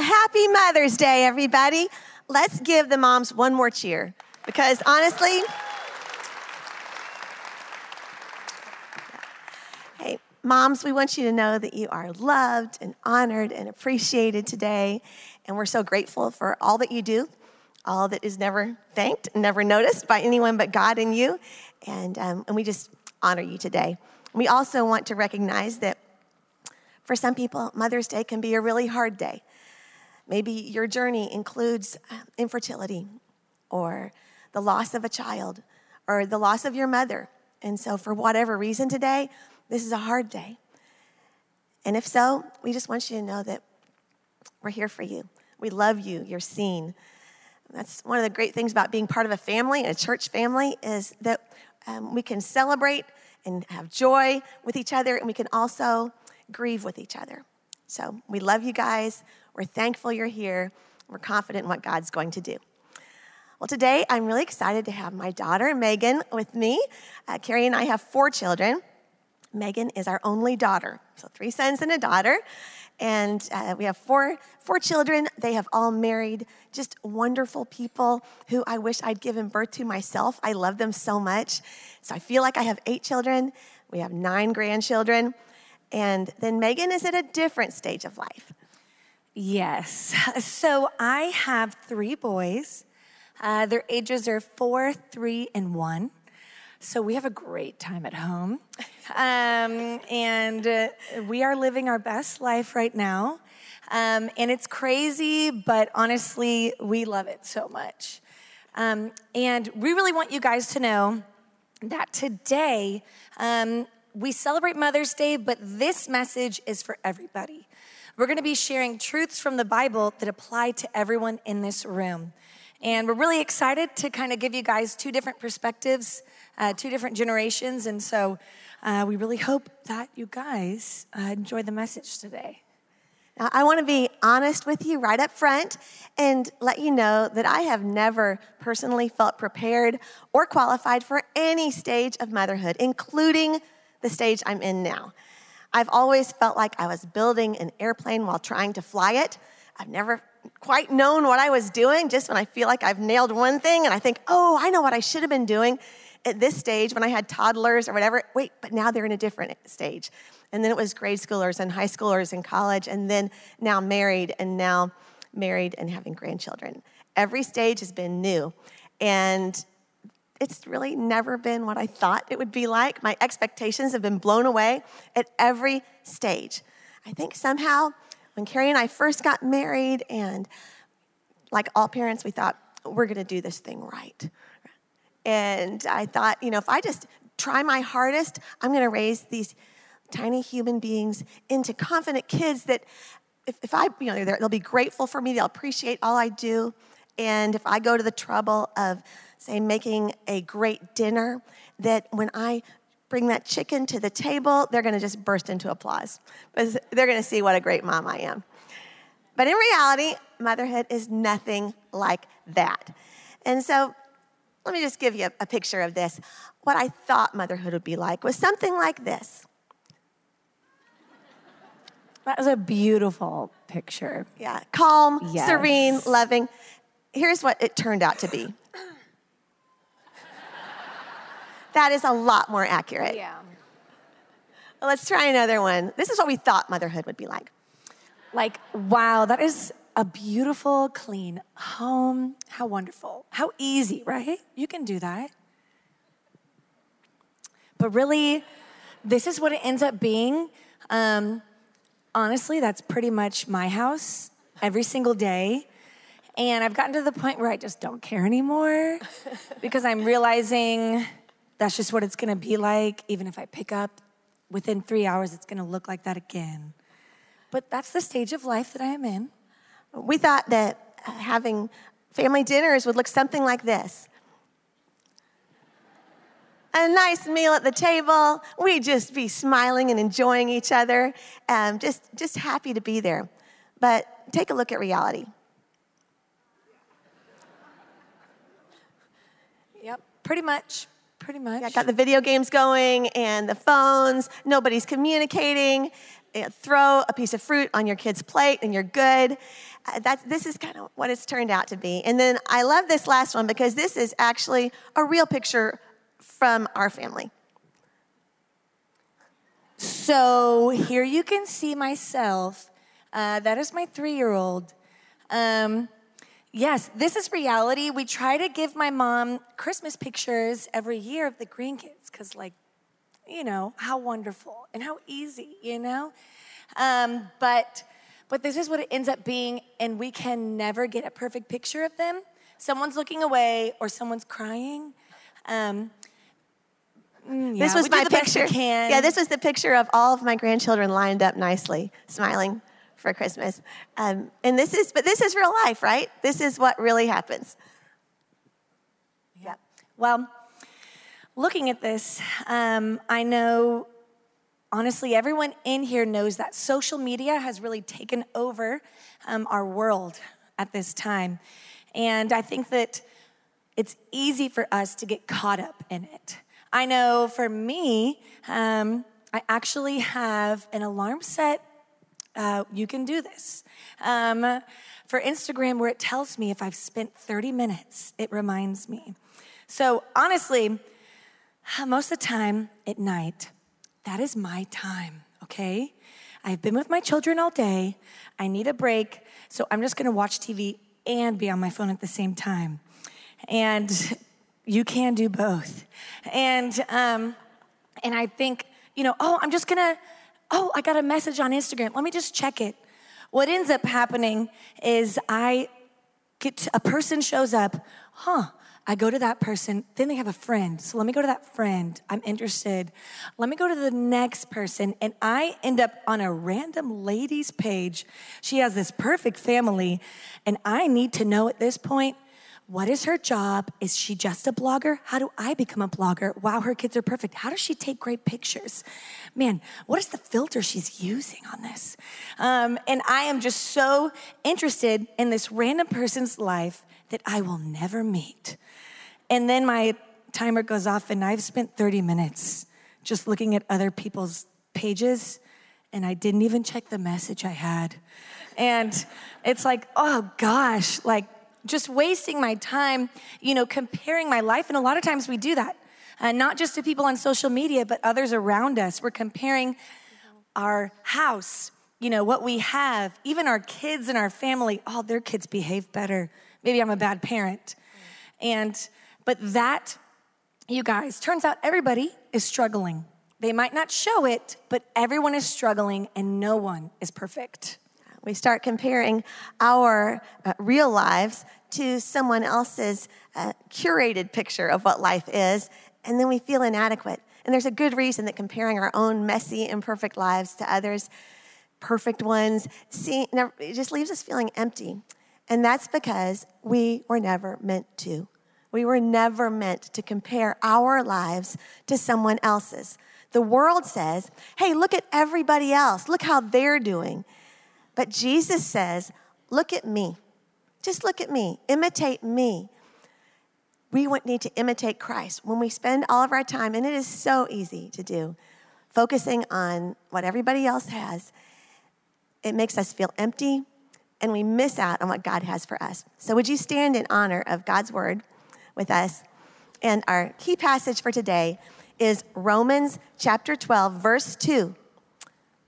Happy Mother's Day, everybody. Let's give the moms one more cheer because honestly, hey, moms, we want you to know that you are loved and honored and appreciated today. And we're so grateful for all that you do, all that is never thanked, never noticed by anyone but God and you. And, um, and we just honor you today. We also want to recognize that for some people, Mother's Day can be a really hard day. Maybe your journey includes um, infertility or the loss of a child or the loss of your mother. And so, for whatever reason today, this is a hard day. And if so, we just want you to know that we're here for you. We love you. You're seen. That's one of the great things about being part of a family, a church family, is that um, we can celebrate and have joy with each other, and we can also grieve with each other. So we love you guys. We're thankful you're here. We're confident in what God's going to do. Well, today I'm really excited to have my daughter, Megan, with me. Uh, Kerry and I have four children. Megan is our only daughter, so three sons and a daughter. And uh, we have four, four children. They have all married just wonderful people who I wish I'd given birth to myself. I love them so much. So I feel like I have eight children. We have nine grandchildren. And then Megan is at a different stage of life. Yes. So I have three boys. Uh, their ages are four, three, and one. So we have a great time at home. Um, and uh, we are living our best life right now. Um, and it's crazy, but honestly, we love it so much. Um, and we really want you guys to know that today um, we celebrate Mother's Day, but this message is for everybody. We're gonna be sharing truths from the Bible that apply to everyone in this room. And we're really excited to kind of give you guys two different perspectives, uh, two different generations. And so uh, we really hope that you guys uh, enjoy the message today. Now, I want to be honest with you right up front and let you know that I have never personally felt prepared or qualified for any stage of motherhood, including the stage I'm in now. I've always felt like I was building an airplane while trying to fly it. I've never quite known what I was doing, just when I feel like I've nailed one thing and I think, oh, I know what I should have been doing at this stage when I had toddlers or whatever. Wait, but now they're in a different stage. And then it was grade schoolers and high schoolers and college, and then now married, and now married and having grandchildren. Every stage has been new. And it's really never been what I thought it would be like. My expectations have been blown away at every stage. I think somehow when Kerry and I first got married, and like all parents, we thought, we're gonna do this thing right. And I thought, you know, if I just try my hardest, I'm gonna raise these tiny human beings into confident kids that if, if I, you know, they'll be grateful for me, they'll appreciate all I do. And if I go to the trouble of say, making a great dinner, that when I bring that chicken to the table, they're gonna just burst into applause because they're gonna see what a great mom I am. But in reality, motherhood is nothing like that. And so let me just give you a, a picture of this. What I thought motherhood would be like was something like this. That was a beautiful picture. Yeah, calm, yes. serene, loving. Here's what it turned out to be That is a lot more accurate. Yeah. Well, let's try another one. This is what we thought motherhood would be like. Like, wow, that is a beautiful, clean home. How wonderful. How easy, right? You can do that. But really, this is what it ends up being. Um, honestly, that's pretty much my house every single day. And I've gotten to the point where I just don't care anymore because I'm realizing that's just what it's gonna be like. Even if I pick up within three hours, it's gonna look like that again. But that's the stage of life that I am in. We thought that having family dinners would look something like this a nice meal at the table. We'd just be smiling and enjoying each other, um, just, just happy to be there. But take a look at reality. Yep, pretty much. Pretty much. I got the video games going and the phones. Nobody's communicating. uh, throw a piece of fruit on your kid's plate and you're good. Uh, that's, this is kind of what it's turned out to be. And then I love this last one because this is actually a real picture from our family. So here you can see myself. Uh, that is my three year old. Um, yes, this is reality. We try to give my mom Christmas pictures every year of the grandkids because, like, you know, how wonderful and how easy, you know? Um, but, but this is what it ends up being, and we can never get a perfect picture of them. Someone's looking away or someone's crying. Um, mm, yeah, this was my picture. Yeah, Yeah, this was the picture of all of my grandchildren lined up nicely, smiling for Christmas. Um, and this is, but this is real life, right? This is what really happens. Yeah. Well, looking at this, um, I know honestly, everyone in here knows that social media has really taken over um, our world at this time. And I think that it's easy for us to get caught up in it. I know for me, um, I actually have an alarm set. Uh, you can do this. Um, for Instagram, where it tells me if I've spent 30 minutes, it reminds me. So honestly, most of the time at night, that is my time, okay? I've been with my children all day. I need a break, so I'm just gonna watch TV and be on my phone at the same time. And you can do both. And um, and I think, you know, oh, I'm just gonna, oh, I got a message on Instagram. Let me just check it. What ends up happening is I get to, a person shows up, huh? I go to that person, then they have a friend. So let me go to that friend. I'm interested. Let me go to the next person. And I end up on a random lady's page. She has this perfect family. And I need to know at this point what is her job? Is she just a blogger? How do I become a blogger? Wow, her kids are perfect. How does she take great pictures? Man, what is the filter she's using on this? Um, and I am just so interested in this random person's life that I will never meet. And then my timer goes off, and I've spent 30 minutes just looking at other people's pages, and I didn't even check the message I had. And it's like, oh gosh, like just wasting my time, you know, comparing my life. And a lot of times we do that, uh, not just to people on social media, but others around us. We're comparing our house, you know, what we have, even our kids and our family. Oh, their kids behave better. Maybe I'm a bad parent. And, but that, you guys, turns out everybody is struggling. They might not show it, but everyone is struggling and no one is perfect. We start comparing our uh, real lives to someone else's uh, curated picture of what life is, and then we feel inadequate. And there's a good reason that comparing our own messy, imperfect lives to others' perfect ones see, never, it just leaves us feeling empty. And that's because we were never meant to. We were never meant to compare our lives to someone else's. The world says, hey, look at everybody else, look how they're doing. But Jesus says, look at me. Just look at me, imitate me. We need to imitate Christ when we spend all of our time, and it is so easy to do, focusing on what everybody else has. It makes us feel empty, and we miss out on what God has for us. So, would you stand in honor of God's word with us? And our key passage for today is Romans chapter 12, verse 2.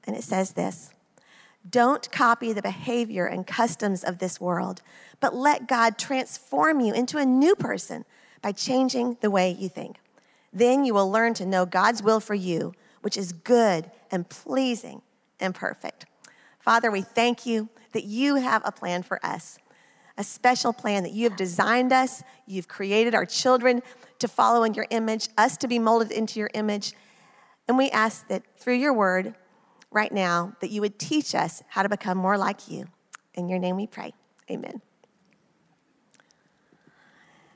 And it says this Don't copy the behavior and customs of this world but let God transform you into a new person by changing the way you think. Then you will learn to know God's will for you, which is good and pleasing and perfect. Father, we thank you that you have a plan for us, a special plan that you have designed us, you've created our children to follow in your image, us to be molded into your image. And we ask that through your word right now, that you would teach us how to become more like you. In your name we pray. Amen.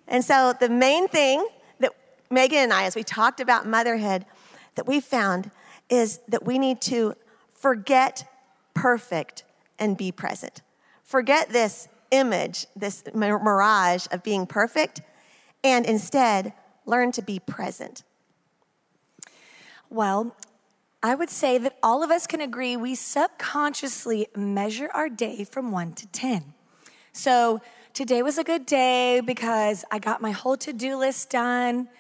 And so the main thing that Megan and I, as we talked about motherhood, that we found is that we need to forget perfect and be present. Forget this image, this mirage of being perfect, and instead learn to be present. Well, I would say that all of us can agree we subconsciously measure our day from one to 10. So today was a good day because I got my whole to do list done.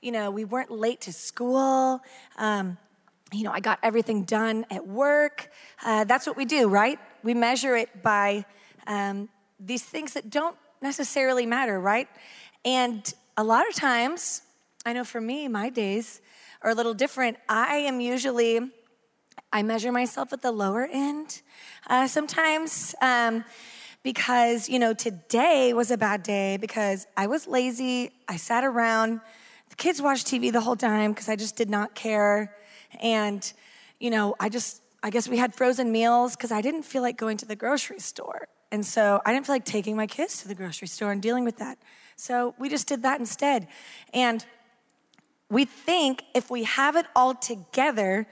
You know, we weren't late to school. Um, you know, I got everything done at work. Uh, that's what we do, right? We measure it by um, these things that don't necessarily matter, right? And a lot of times, I know for me, my days, are a little different. I am usually, I measure myself at the lower end uh, sometimes um, because, you know, today was a bad day because I was lazy. I sat around. The kids watched TV the whole time because I just did not care. And, you know, I just, I guess we had frozen meals because I didn't feel like going to the grocery store. And so I didn't feel like taking my kids to the grocery store and dealing with that. So we just did that instead. And we think if we have it all together,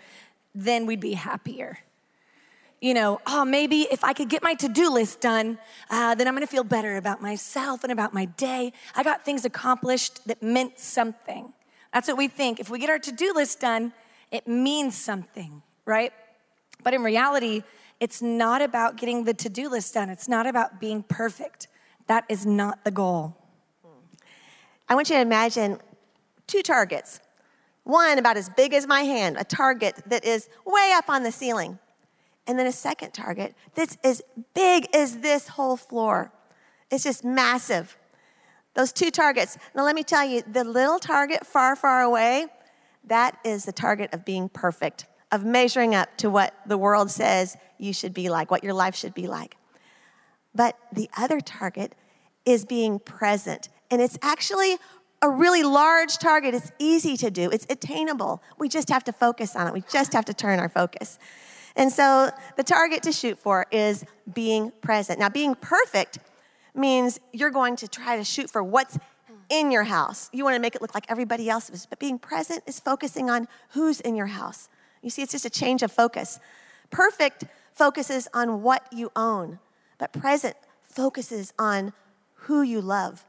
then we'd be happier. You know, oh, maybe if I could get my to do list done, uh, then I'm gonna feel better about myself and about my day. I got things accomplished that meant something. That's what we think. If we get our to do list done, it means something, right? But in reality, it's not about getting the to do list done, it's not about being perfect. That is not the goal. I want you to imagine two targets. One about as big as my hand, a target that is way up on the ceiling. And then a second target that's as big as this whole floor. It's just massive. Those two targets. Now, let me tell you, the little target far, far away, that is the target of being perfect, of measuring up to what the world says you should be like, what your life should be like. But the other target is being present. And it's actually a really large target. It's easy to do, it's attainable. We just have to focus on it, we just have to turn our focus. And so the target to shoot for is being present. Now, being perfect means you're going to try to shoot for what's in your house. You want to make it look like everybody else's, but being present is focusing on who's in your house. You see, it's just a change of focus. Perfect focuses on what you own, but present focuses on who you love.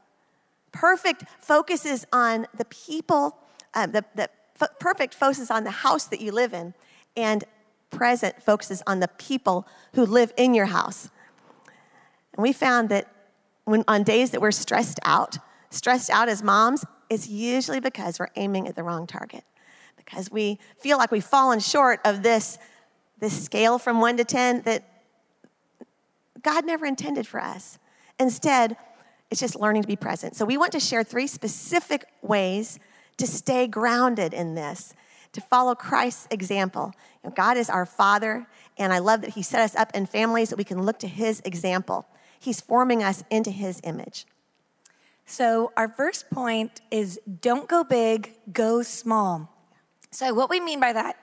Perfect focuses on the people, uh, the, the f- perfect focuses on the house that you live in, and present focuses on the people who live in your house. And we found that when on days that we're stressed out, stressed out as moms, it's usually because we're aiming at the wrong target. Because we feel like we've fallen short of this, this scale from one to 10 that God never intended for us. Instead, it's just learning to be present. So, we want to share three specific ways to stay grounded in this, to follow Christ's example. You know, God is our Father, and I love that He set us up in families that we can look to His example. He's forming us into His image. So, our first point is don't go big, go small. So, what we mean by that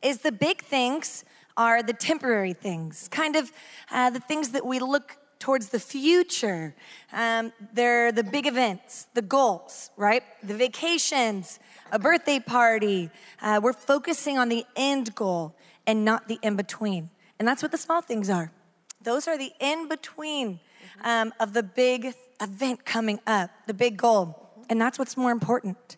is the big things are the temporary things, kind of uh, the things that we look towards the future. Um, they're the big events, the goals, right? The vacations, a birthday party. Uh, we're focusing on the end goal and not the in between. And that's what the small things are. Those are the in between um, of the big event coming up, the big goal. And that's what's more important.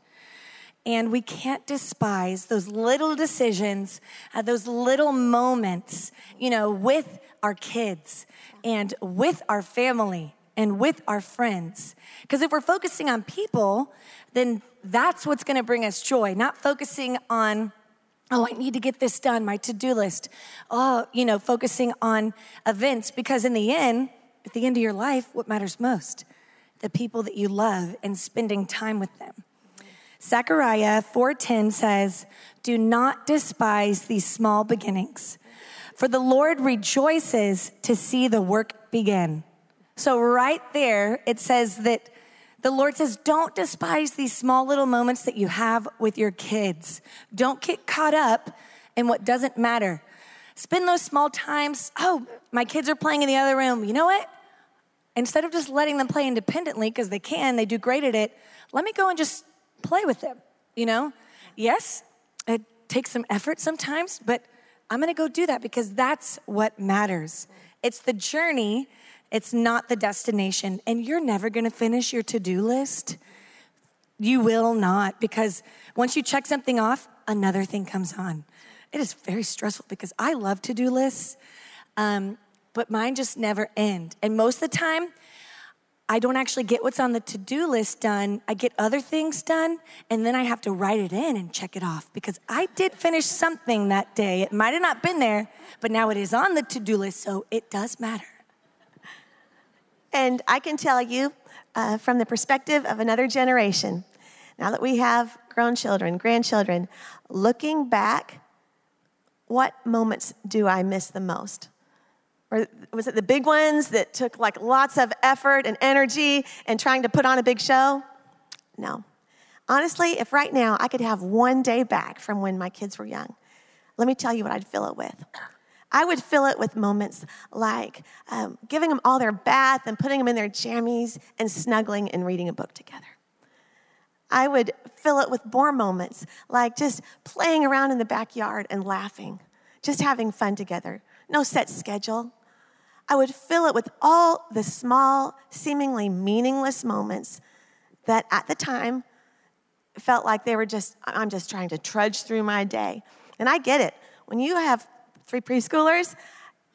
And we can't despise those little decisions, uh, those little moments, you know, with our kids and with our family and with our friends. Because if we're focusing on people, then that's what's gonna bring us joy, not focusing on, oh, I need to get this done, my to do list. Oh, you know, focusing on events. Because in the end, at the end of your life, what matters most? The people that you love and spending time with them. Zechariah 4:10 says, "Do not despise these small beginnings, for the Lord rejoices to see the work begin. So, right there, it says that the Lord says, don't despise these small little moments that you have with your kids. Don't get caught up in what doesn't matter. Spend those small times. Oh, my kids are playing in the other room. You know what? Instead of just letting them play independently, because they can, they do great at it, let me go and just play with them. You know? Yes, it takes some effort sometimes, but I'm gonna go do that because that's what matters. It's the journey, it's not the destination. And you're never gonna finish your to do list. You will not, because once you check something off, another thing comes on. it is very stressful because I love to do lists, um, but mine just never end. And most of the time, I don't actually get what's on the to do list done. I get other things done, and then I have to write it in and check it off because I did finish something that day. It might have not been there, but now it is on the to do list, so it does matter. And I can tell you uh, from the perspective of another generation, now that we have grown children, grandchildren, looking back, what moments do I miss the most? Or was it the big ones that took like lots of effort and energy and trying to put on a big show? No. Honestly, if right now I could have one day back from when my kids were young, let me tell you what I'd fill it with. I would fill it with moments like um, giving them all their bath and putting them in their jammies and snuggling and reading a book together. I would fill it with more moments like just playing around in the backyard and laughing, just having fun together. No set schedule. I would fill it with all the small, seemingly meaningless moments that at the time felt like they were just, I'm just trying to trudge through my day. And I get it. When you have three preschoolers,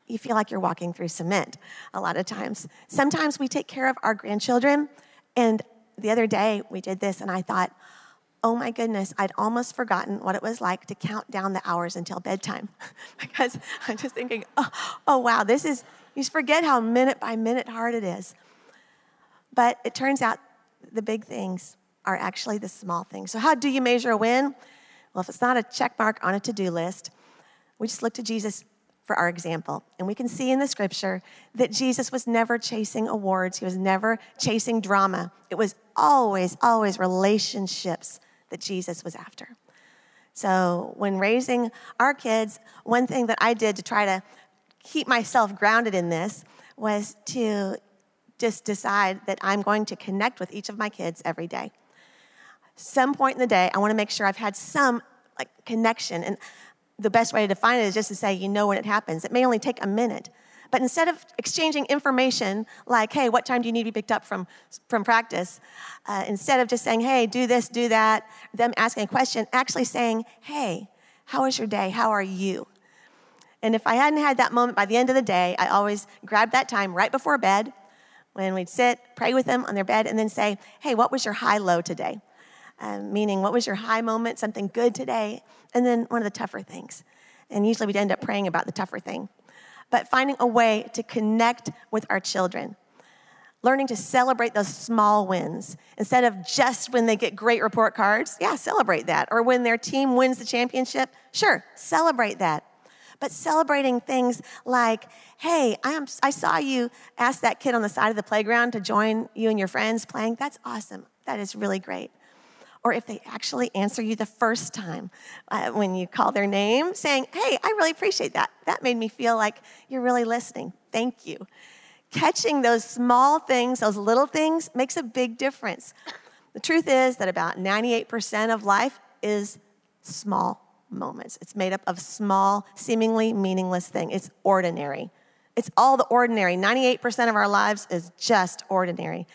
you feel like you're walking through cement a lot of times. Sometimes we take care of our grandchildren, and the other day we did this, and I thought, oh my goodness, I'd almost forgotten what it was like to count down the hours until bedtime. because I'm just thinking, oh, oh, wow, this is, you forget how minute by minute hard it is. But it turns out the big things are actually the small things. So, how do you measure a win? Well, if it's not a check mark on a to do list, we just look to Jesus for our example. And we can see in the scripture that Jesus was never chasing awards, he was never chasing drama. It was always, always relationships that Jesus was after. So, when raising our kids, one thing that I did to try to keep myself grounded in this was to just decide that I'm going to connect with each of my kids every day. Some point in the day, I want to make sure I've had some like connection. And the best way to define it is just to say, you know when it happens. It may only take a minute. But instead of exchanging information like, hey, what time do you need to be picked up from, from practice? Uh, instead of just saying, hey, do this, do that, them asking a question, actually saying, hey, how was your day? How are you? And if I hadn't had that moment by the end of the day, I always grab that time right before bed when we'd sit, pray with them on their bed, and then say, hey, what was your high low today? Um, meaning, what was your high moment, something good today? And then one of the tougher things. And usually we'd end up praying about the tougher thing. But finding a way to connect with our children, learning to celebrate those small wins instead of just when they get great report cards. Yeah, celebrate that. Or when their team wins the championship, sure, celebrate that. But celebrating things like, hey, I, am, I saw you ask that kid on the side of the playground to join you and your friends playing. That's awesome. That is really great or if they actually answer you the first time uh, when you call their name, saying, Hey, I really appreciate that. That made me feel like you're really listening. Thank you. Catching those small things, those little things, makes a big difference. The truth is that about 98% of life is small moments. It's made up of small, seemingly meaningless things. It's ordinary. It's all the ordinary. 98% of our lives is just ordinary.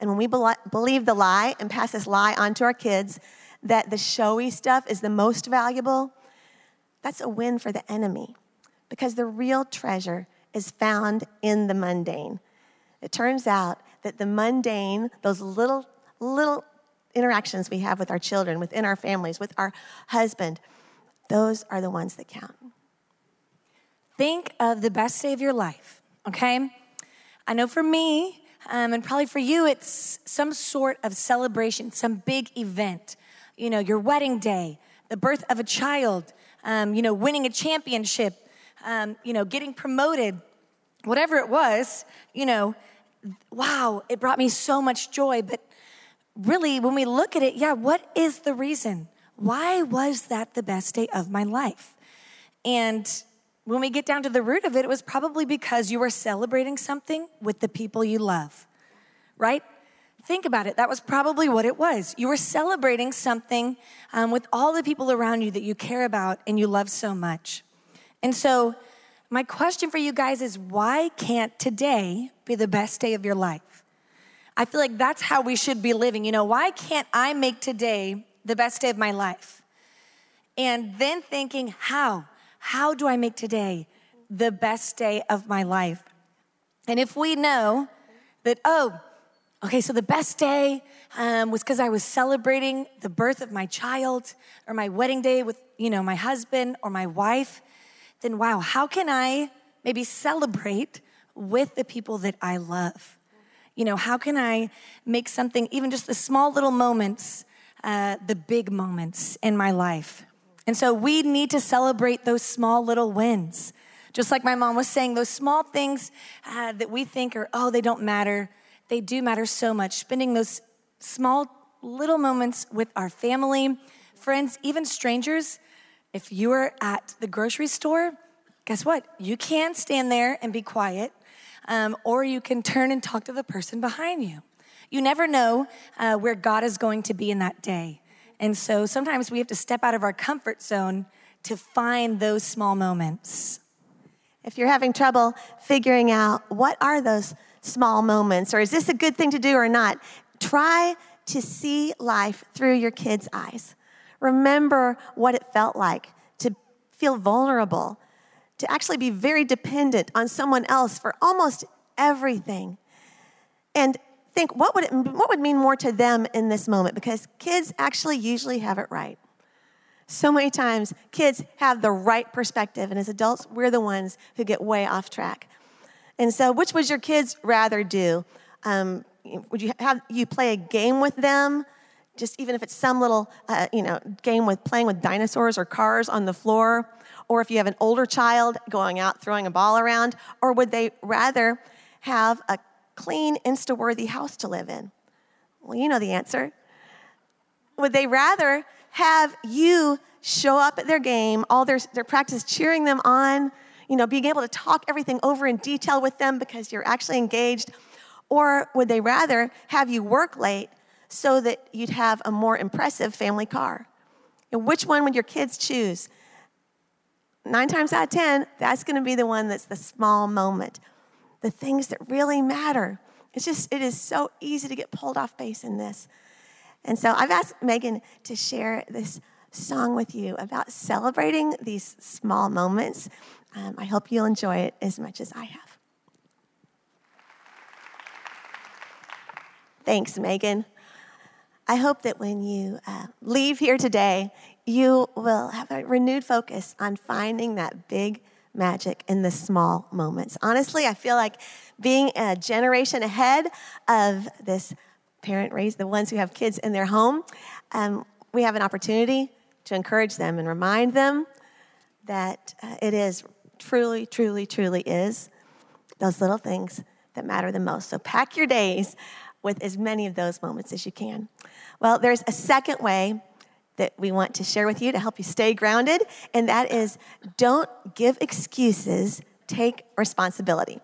And when we believe the lie and pass this lie on to our kids that the showy stuff is the most valuable, that's a win for the enemy because the real treasure is found in the mundane. It turns out that the mundane, those little, little interactions we have with our children, within our families, with our husband, those are the ones that count. Think of the best day of your life, okay? I know for me, um, and probably for you, it's some sort of celebration, some big event. You know, your wedding day, the birth of a child, um, you know, winning a championship, um, you know, getting promoted, whatever it was, you know, wow, it brought me so much joy. But really, when we look at it, yeah, what is the reason? Why was that the best day of my life? And when we get down to the root of it, it was probably because you were celebrating something with the people you love, right? Think about it. That was probably what it was. You were celebrating something um, with all the people around you that you care about and you love so much. And so, my question for you guys is why can't today be the best day of your life? I feel like that's how we should be living. You know, why can't I make today the best day of my life? And then thinking, how? how do I make today the best day of my life? And if we know that, oh, okay, so the best day um, was because I was celebrating the birth of my child or my wedding day with, you know, my husband or my wife, then wow, how can I maybe celebrate with the people that I love? You know, how can I make something, even just the small little moments, uh, the big moments in my life? And so we need to celebrate those small little wins. Just like my mom was saying, those small things uh, that we think are, oh, they don't matter, they do matter so much. Spending those small little moments with our family, friends, even strangers. If you are at the grocery store, guess what? You can stand there and be quiet um, or you can turn and talk to the person behind you. You never know uh, where God is going to be in that day. And so sometimes we have to step out of our comfort zone to find those small moments. If you're having trouble figuring out what are those small moments, or is this a good thing to do or not, try to see life through your kids' eyes. Remember what it felt like to feel vulnerable, to actually be very dependent on someone else for almost everything. And think what would it what would mean more to them in this moment because kids actually usually have it right. So many times kids have the right perspective and as adults we're the ones who get way off track. And so which would your kids rather do? Um, would you have you play a game with them? Just even if it's some little, uh, you know, game with playing with dinosaurs or cars on the floor, or if you have an older child going out throwing a ball around, or would they rather have a clean, insta worthy house to live in? Well, you know the answer. Would they rather have you show up at their game, all their, their practice, cheering them on, you know, being able to talk everything over in detail with them because you're actually engaged? Or would they rather have you work late so that you'd have a more impressive family car? And which one would your kids choose? nine times out of 10, that's going to be the one that's the small moment. The things that really matter. It's just, it is so easy to get pulled off base in this. And so I've asked Megan to share this song with you about celebrating these small moments. Um, I hope you'll enjoy it as much as I have. Thanks, Megan. I hope that when you uh, leave here today, you will have a renewed focus on finding that big magic in the small moments. Honestly, I feel like being a generation ahead of this parent raised, the ones who have kids in their home, um, we have an opportunity to encourage them and remind them that uh, it is truly, truly, truly is those little things that matter the most. So pack your days with as many of those moments as you can. Well, there's a second way that we want to share with you to help you stay grounded, and that is don't give excuses, take responsibility.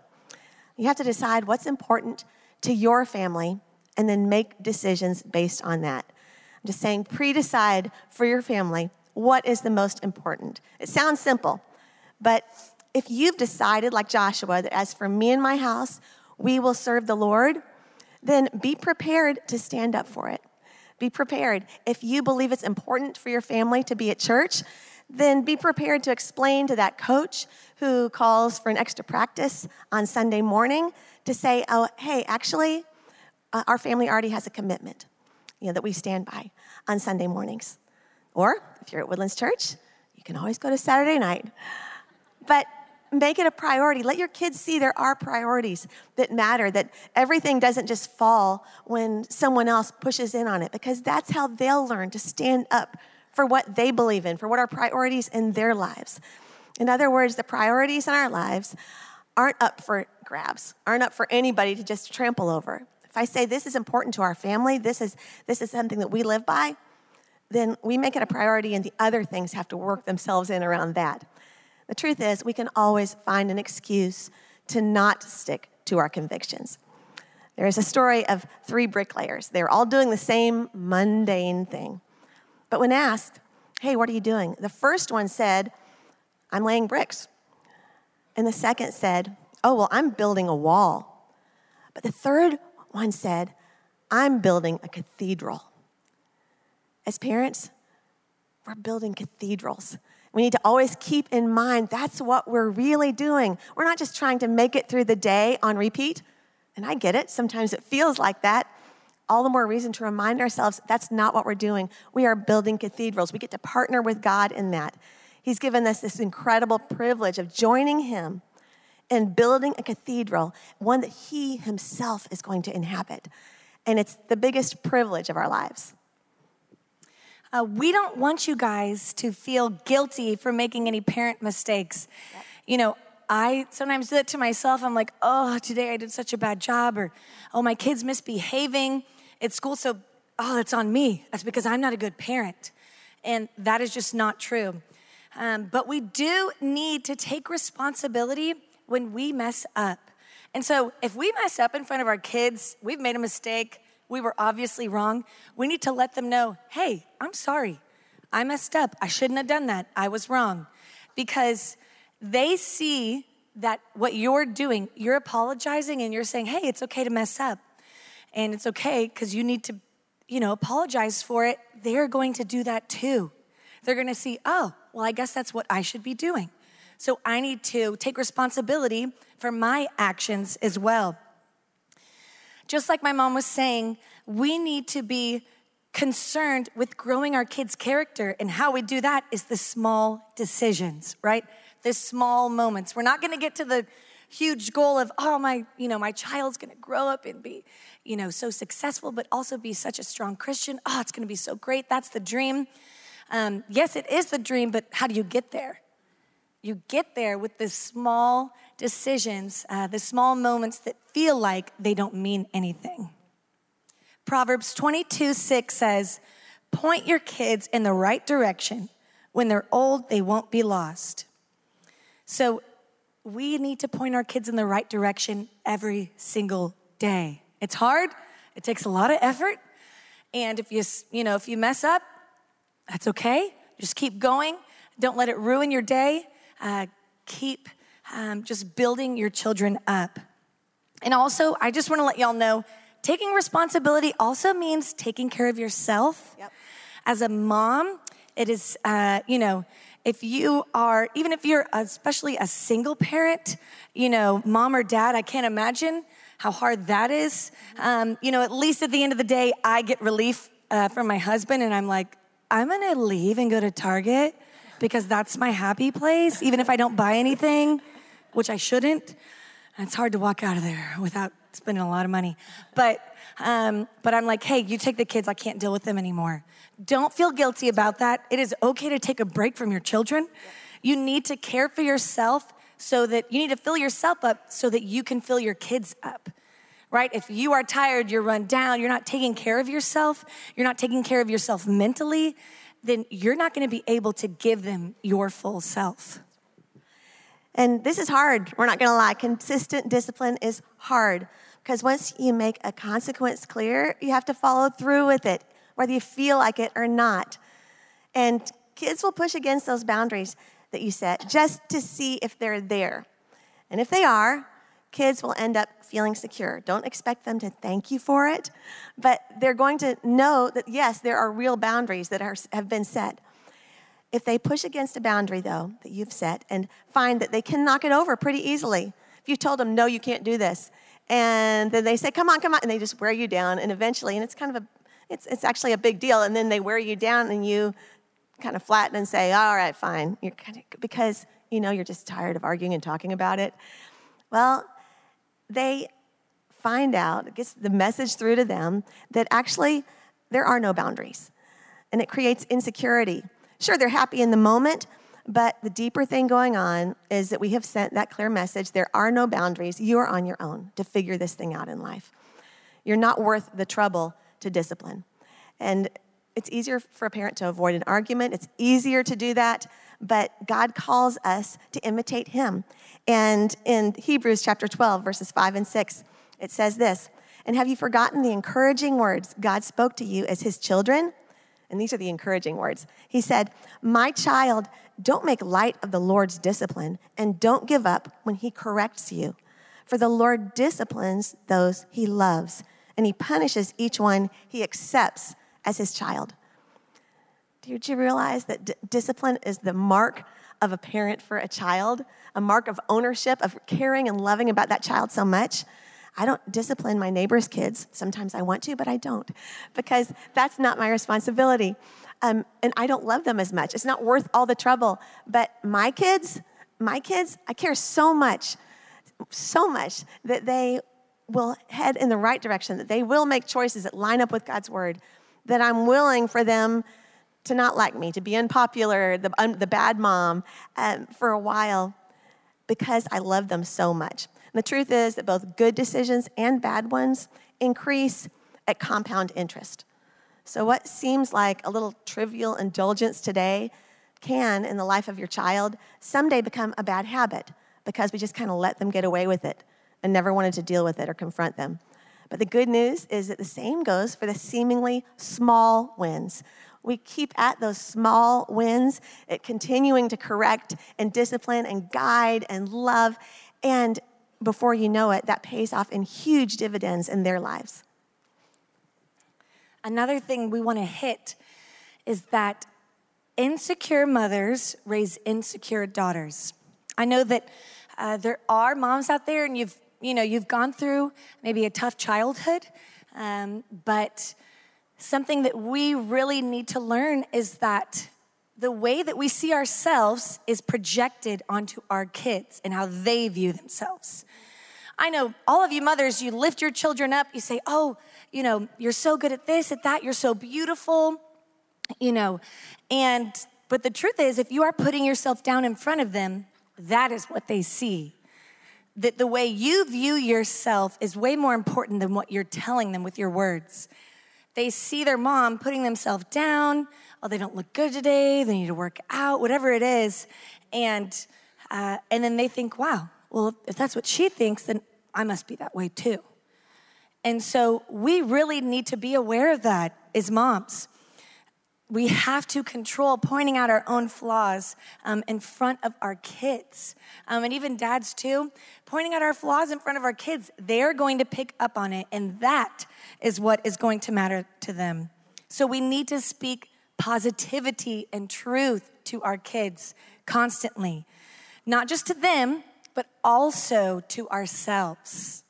You have to decide what's important to your family and then make decisions based on that. I'm just saying, pre decide for your family what is the most important. It sounds simple, but if you've decided, like Joshua, that as for me and my house, we will serve the Lord, then be prepared to stand up for it. Be prepared. If you believe it's important for your family to be at church, then be prepared to explain to that coach who calls for an extra practice on Sunday morning to say, oh, hey, actually, uh, our family already has a commitment, you know, that we stand by on Sunday mornings. Or if you're at Woodlands Church, you can always go to Saturday night. But make it a priority. Let your kids see there are priorities that matter, that everything doesn't just fall when someone else pushes in on it, because that's how they'll learn to stand up for what they believe in, for what are priorities in their lives. In other words, the priorities in our lives aren't up for grabs, aren't up for anybody to just trample over. If I say this is important to our family, this is, this is something that we live by, then we make it a priority and the other things have to work themselves in around that. The truth is, we can always find an excuse to not stick to our convictions. There is a story of three bricklayers. They're all doing the same mundane thing. But when asked, hey, what are you doing? The first one said, I'm laying bricks. And the second said, oh, well, I'm building a wall. But the third one said, I'm building a cathedral. As parents, we're building cathedrals. We need to always keep in mind that's what we're really doing. We're not just trying to make it through the day on repeat. And I get it, sometimes it feels like that. All the more reason to remind ourselves that's not what we're doing. We are building cathedrals. We get to partner with God in that. He's given us this incredible privilege of joining Him in building a cathedral, one that He Himself is going to inhabit. And it's the biggest privilege of our lives. Uh, we don't want you guys to feel guilty for making any parent mistakes. Yep. You know, I sometimes do that to myself. I'm like, oh, today I did such a bad job, or oh, my kid's misbehaving at school, so oh, that's on me. That's because I'm not a good parent. And that is just not true. Um, but we do need to take responsibility when we mess up. And so if we mess up in front of our kids, we've made a mistake, we were obviously wrong, we need to let them know hey, I'm sorry. I messed up. I shouldn't have done that. I was wrong. Because they see that what you're doing, you're apologizing and you're saying, hey, it's okay to mess up. And it's okay because you need to, you know, apologize for it. They're going to do that too. They're going to see, oh, well, I guess that's what I should be doing. So I need to take responsibility for my actions as well. Just like my mom was saying, we need to be concerned with growing our kids' character. And how we do that is the small decisions, right? The small moments. We're not gonna get to the huge goal of, oh, my, you know, my child's gonna grow up and be, you know, so successful, but also be such a strong Christian. Oh, it's gonna be so great. That's the dream. Um, yes, it is the dream, but how do you get there? You get there with the small decisions, uh, the small moments that feel like they don't mean anything. Proverbs 22 6 says, Point your kids in the right direction. When they're old, they won't be lost. So we need to point our kids in the right direction every single day. It's hard, it takes a lot of effort. And if you, you know, if you mess up, that's okay. Just keep going. Don't let it ruin your day uh, keep um, just building your children up. And also, I just want to let y'all know taking responsibility also means taking care of yourself. Yep. As a mom, it is, uh, you know, if you are, even if you're especially a single parent, you know, mom or dad, I can't imagine how hard that is. Um, you know, at least at the end of the day, I get relief uh, from my husband, and I'm like, I'm gonna leave and go to Target because that's my happy place, even if I don't buy anything, which I shouldn't. it's hard to walk out of there without spending a lot of money. But, um, but I'm like, hey, you take the kids, I can't deal with them anymore. Don't feel guilty about that. It is okay to take a break from your children. You need to care for yourself so that you need to fill yourself up so that you can fill your kids up right? If you are tired, you're run down, you're not taking care of yourself, you're not taking care of yourself mentally, then you're not to be able to give them your full self. And this is hard. We're not going to lie. Consistent discipline is hard because once you make a consequence clear, you have to follow through with it, whether you feel like it or not. And kids will push against those boundaries that you set just to see if they're there. And if they are, kids will end up feeling secure. Don't expect them to thank you for it, but they're going to know that, yes, there are real boundaries that are, have been set. If they push against a boundary, though, that you've set and find that they can knock it over pretty easily, if you told them, no, you can't do this, and then they say, come on, come on, and they just wear you down, and eventually, and it's kind of a, it's, it's actually a big deal, and then they wear you down and you kind of flatten and say, all right, fine, you're kind of, because you know you're just tired of arguing and talking about it. Well, they find out, gets the message through to them that actually there are no boundaries. And it creates insecurity. Sure, they're happy in the moment, but the deeper thing going on is that we have sent that clear message there are no boundaries. You are on your own to figure this thing out in life. You're not worth the trouble to discipline. And it's easier for a parent to avoid an argument, it's easier to do that but God calls us to imitate him. And in Hebrews chapter 12, verses 5 and 6, it says this And have you forgotten the encouraging words God spoke to you as his children? And these are the encouraging words. He said, My child, don't make light of the Lord's discipline and don't give up when he corrects you. For the Lord disciplines those he loves, and he punishes each one he accepts as his child. Did you realize that d- discipline is the mark of a parent for a child, a mark of ownership, of caring and loving about that child so much? I don't discipline my neighbor's kids. Sometimes I want to, but I don't because that's not my responsibility. Um, and I don't love them as much. It's not worth all the trouble. But my kids, my kids, I care so much, so much that they will head in the right direction, that they will make choices that line up with God's word, that I'm willing for them to not like me, to be unpopular, the, um, the bad mom um, for a while because I love them so much. And the truth is that both good decisions and bad ones increase at compound interest. So, what seems like a little trivial indulgence today can, in the life of your child, someday become a bad habit because we just kind of let them get away with it and never wanted to deal with it or confront them. But the good news is that the same goes for the seemingly small wins. We keep at those small wins, at continuing to correct and discipline and guide and love. And before you know it, that pays off in huge dividends in their lives. Another thing we want to hit is that insecure mothers raise insecure daughters. I know that uh, there are moms out there, and you've you know you've gone through maybe a tough childhood, um, but something that we really need to learn is that the way that we see ourselves is projected onto our kids and how they view themselves. I know all of you mothers, you lift your children up, you say, Oh, you know, you're so good at this, at that, you're so beautiful, you know. And, but the truth is, if you are putting yourself down in front of them, that is what they see. That the way you view yourself is way more important than what you're telling them with your words. They see their mom putting themselves down, oh, they don't look good today, they need to work out, whatever it is. And, uh, and then they think, wow, well, if that's what she thinks, then I must be that way too. And so we really need to be aware of that as moms. We have to control pointing out our own flaws um, in front of our kids. Um, and even dads, too, pointing out our flaws in front of our kids. They're going to pick up on it, and that is what is going to matter to them. So we need to speak positivity and truth to our kids constantly, not just to them, but also to ourselves.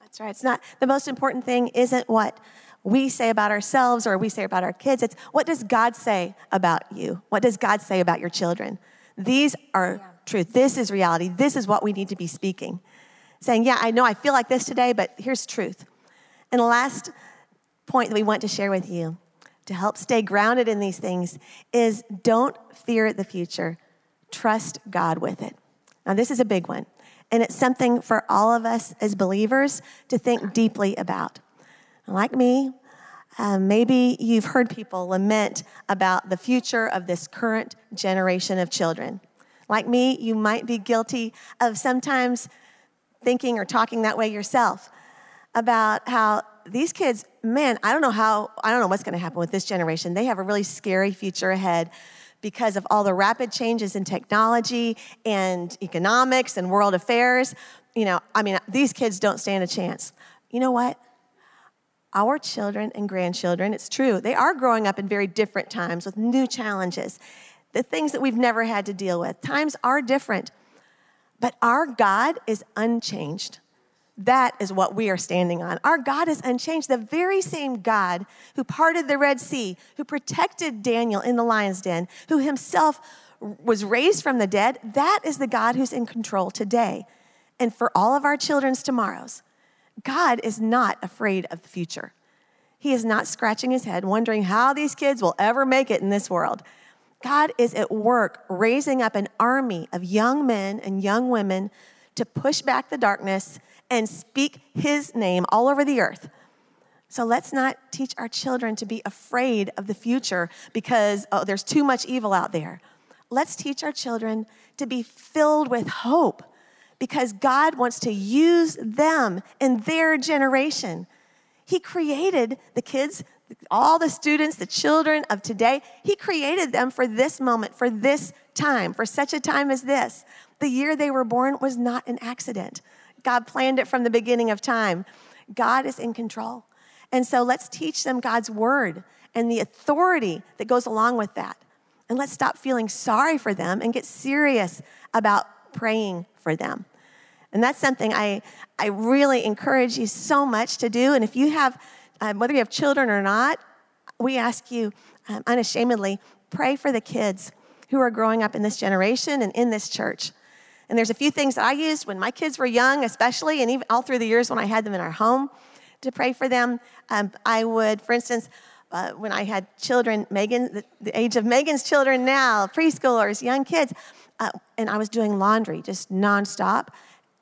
That's right. It's not the most important thing isn't what we say about ourselves or we say about our kids. It's what does God say about you? What does God say about your children? These are yeah. truth. This is reality. This is what we need to be speaking. Saying, yeah, I know I feel like this today, but here's truth. And the last point that we want to share with you to help stay grounded in these things is don't fear the future, trust God with it. Now, this is a big one. And it's something for all of us as believers to think deeply about. Like me, um, maybe you've heard people lament about the future of this current generation of children. Like me, you might be guilty of sometimes thinking or talking that way yourself about how these kids, man, I don't know how, I don't know what's going to happen with this generation. They have a really scary future ahead because of all the rapid changes in technology and economics and world affairs. You know, I mean, these kids don't stand a chance. You know what? Our children and grandchildren, it's true, they are growing up in very different times with new challenges, the things that we've never had to deal with. Times are different, but our God is unchanged. That is what we are standing on. Our God is unchanged. The very same God who parted the Red Sea, who protected Daniel in the lion's den, who himself was raised from the dead, that is the God who's in control today. And for all of our children's tomorrows, God is not afraid of the future. He is not scratching his head, wondering how these kids will ever make it in this world. God is at work raising up an army of young men and young women to push back the darkness and speak his name all over the earth. So let's not teach our children to be afraid of the future because oh, there's too much evil out there. Let's teach our children to be filled with hope because God wants to use them in their generation. He created the kids, all the students, the children of today. He created them for this moment, for this time, for such a time as this. The year they were born was not an accident. God planned it from the beginning of time. God is in control. And so let's teach them God's word and the authority that goes along with that. And let's stop feeling sorry for them and get serious about praying for them. And that's something I, I really encourage you so much to do. And if you have, um, whether you have children or not, we ask you um, unashamedly pray for the kids who are growing up in this generation and in this church. And there's a few things that I used when my kids were young, especially, and even all through the years when I had them in our home to pray for them. Um, I would, for instance, uh, when I had children, Megan, the, the, age of Megan's children now, preschoolers, young kids, uh, and I was doing laundry just nonstop.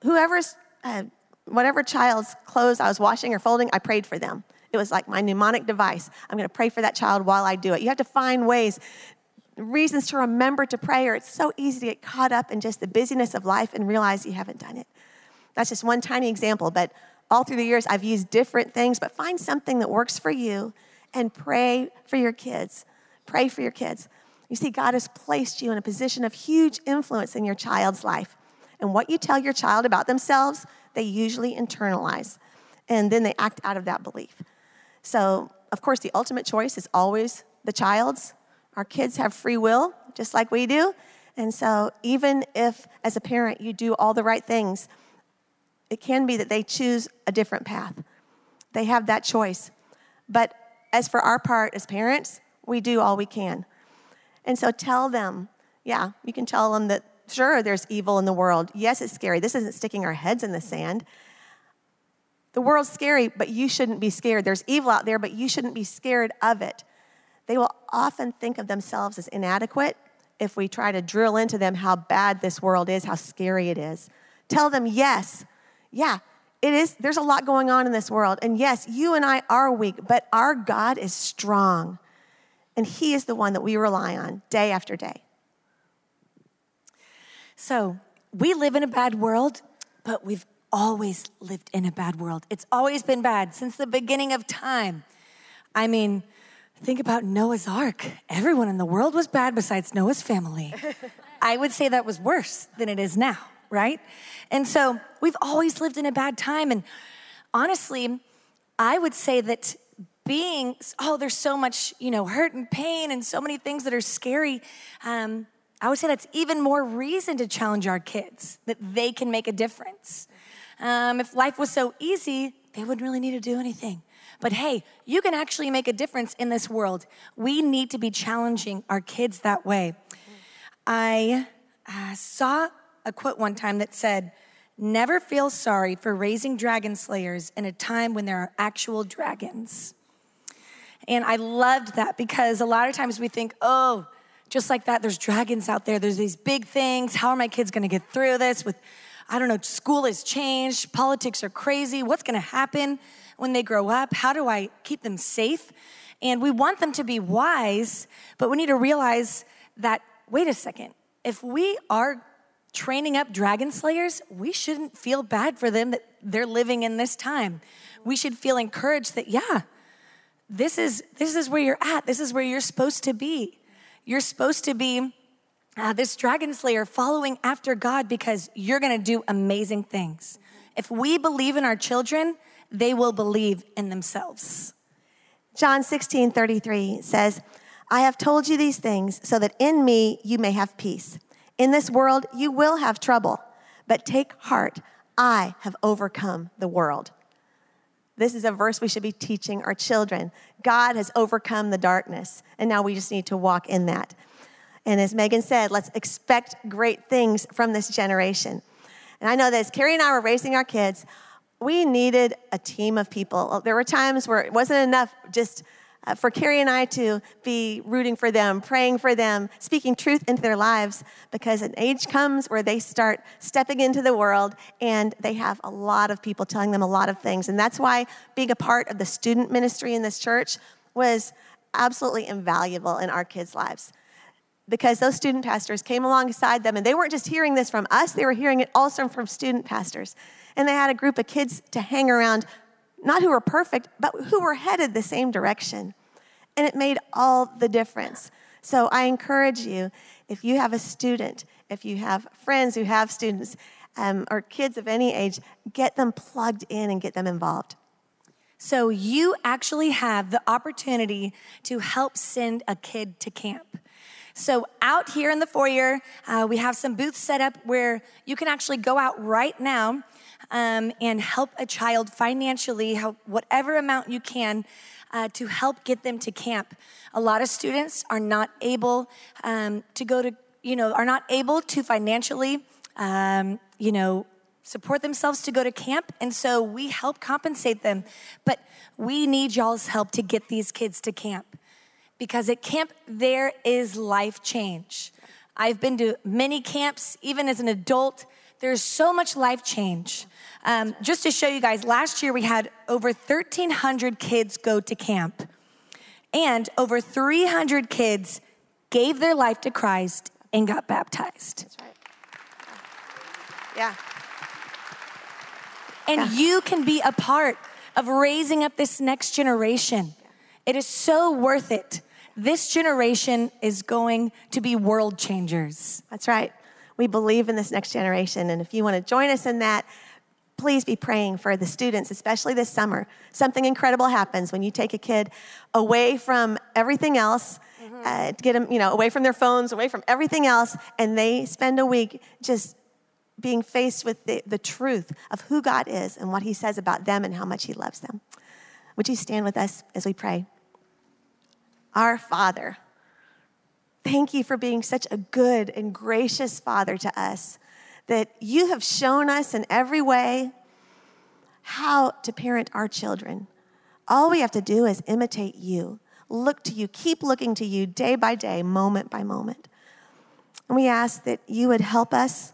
Whoever's, uh, whatever child's clothes I was washing or folding, I prayed for them. It was like my mnemonic device. I'm going to pray for that child while I do it. You have to find ways, reasons to remember to pray, or it's so easy to get caught up in just the busyness of life and realize you haven't done it. That's just one tiny example, but all through the years, I've used different things, but find something that works for you and pray for your kids. Pray for your kids. You see, God has placed you in a position of huge influence in your child's life. And what you tell your child about themselves, they usually internalize. And then they act out of that belief. So, of course, the ultimate choice is always the child's. Our kids have free will, just like we do. And so, even if as a parent you do all the right things, it can be that they choose a different path. They have that choice. But as for our part as parents, we do all we can. And so tell them, yeah, you can tell them that, sure, there's evil in the world. Yes, it's scary. This isn't sticking our heads in the sand. The world's scary, but you shouldn't be scared. There's evil out there, but you shouldn't be scared of it. They will often think of themselves as inadequate if we try to drill into them how bad this world is, how scary it is. Tell them, yes, yeah, it is, there's a lot going on in this world. And yes, you and I are weak, but our God is strong. And He is the one that we rely on day after day. So, we live in a bad world, but we've always lived in a bad world. It's always been bad since the beginning of time. I mean, think about Noah's Ark. Everyone in the world was bad besides Noah's family. I would say that was worse than it is now right? And so we've always lived in a bad time. And honestly, I would say that being, oh, there's so much, you know, hurt and pain and so many things that are scary. Um, I would say that's even more reason to challenge our kids that they can make a difference. Um, if life was so easy, they wouldn't really need to do anything. But hey, you can actually make a difference in this world. We need to be challenging our kids that way. I uh, saw a quote one time that said, Never feel sorry for raising dragon slayers in a time when there are actual dragons. And I loved that because a lot of times we think, oh, just like that, there's dragons out there, there's these big things. How are my kids gonna get through this? With, I don't know, school has changed, politics are crazy. What's gonna happen when they grow up? How do I keep them safe? And we want them to be wise, but we need to realize that, wait a second, if we are training up dragon slayers, we shouldn't feel bad for them that they're living in this time. We should feel encouraged that, yeah, this is, this is where you're at. This is where you're supposed to be. You're supposed to be uh, this dragon slayer following after God because you're gonna do amazing things. If we believe in our children, they will believe in themselves. John 16 33 says, I have told you these things so that in me you may have peace. In this world, you will have trouble, but take heart. I have overcome the world. This is a verse we should be teaching our children. God has overcome the darkness, and now we just need to walk in that. And as Megan said, let's expect great things from this generation. And I know that as Kerry and I were raising our kids, we needed a team of people. There were times where it wasn't enough just uh, for Kerry and I to be rooting for them, praying for them, speaking truth into their lives, because an age comes where they start stepping into the world and they have a lot of people telling them a lot of things. And that's why being a part of the student ministry in this church was absolutely invaluable in our kids' lives. Because those student pastors came alongside them and they weren't just hearing this from us, they were hearing it also from student pastors. And they had a group of kids to hang around not who were perfect, but who were headed the same direction. And it made all the difference. So I encourage you, if you have a student, if you have friends who have students, um, or kids of any age, get them plugged in and get them involved. So you actually have the opportunity to help send a kid to camp. So, out here in the foyer, uh, we have some booths set up where you can actually go out right now um, and help a child financially, help whatever amount you can. Uh, to help get them to camp. A lot of students are not able um, to go to, you know, are not able to financially, um, you know, support themselves to go to camp. And so we help compensate them. But we need y'all's help to get these kids to camp because at camp, there is life change. I've been to many camps, even as an adult. There's so much life change. Um, just to show you guys, last year we had over 1,300 kids go to camp, and over 300 kids gave their life to Christ and got baptized. That's right. Yeah. And Yeah. you can be a part of raising up this next generation. It is so worth it. This generation is going to be world changers. That's right. We believe in this next generation. And if you want to join us in that, please be praying for the students, especially this summer. Something incredible happens when you take a kid away from everything else, uh, to get them, you know, away from their phones, away from everything else, and they spend a week just being faced with the, the truth of who God is and what He says about them and how much He loves them. Would you stand with us as we pray? Our Father, thank you for being such a good and gracious Father to us, that you have shown us in every way how to parent our children. All we have to do is imitate you, look to you, keep looking to you day by day, moment by moment. And we ask that you would help us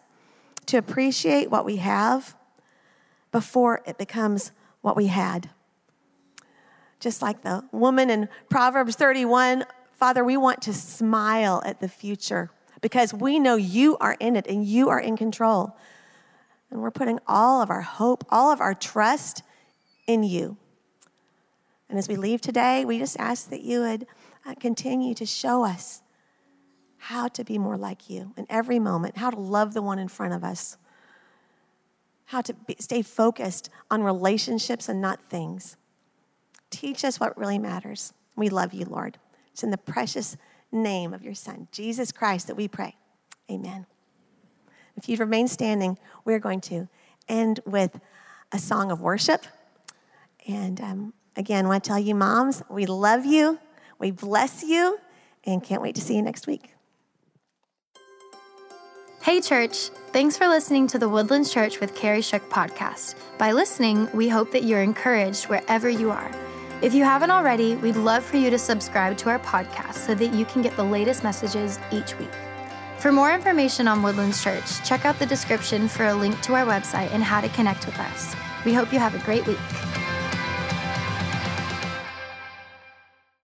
to appreciate what we have before it becomes what we had. Just like the woman in Proverbs 31, Father, we want to smile at the future because we know you are in it and you are in control. And we're putting all of our hope, all of our trust in you. And as we leave today, we just ask that you would uh, continue to show us how to be more like you in every moment, how to love the one in front of us, how to be, stay focused on relationships and not things. Teach us what really matters. We love you, Lord. It's in the precious name of your Son, Jesus Christ, that we pray. Amen. If you'd remain standing, we're going to end with a song of worship. And um, again, I want to tell you, moms, we love you, we bless you, and can't wait to see you next week. Hey, church! Thanks for listening to the Woodlands Church with Kerry Shook podcast. By listening, we hope that you're encouraged wherever you are. If you haven't already, we'd love for you to subscribe to our podcast so that you can get the latest messages each week. For more information on Woodlands Church, check out the description for a link to our website and how to connect with us. We hope you have a great week.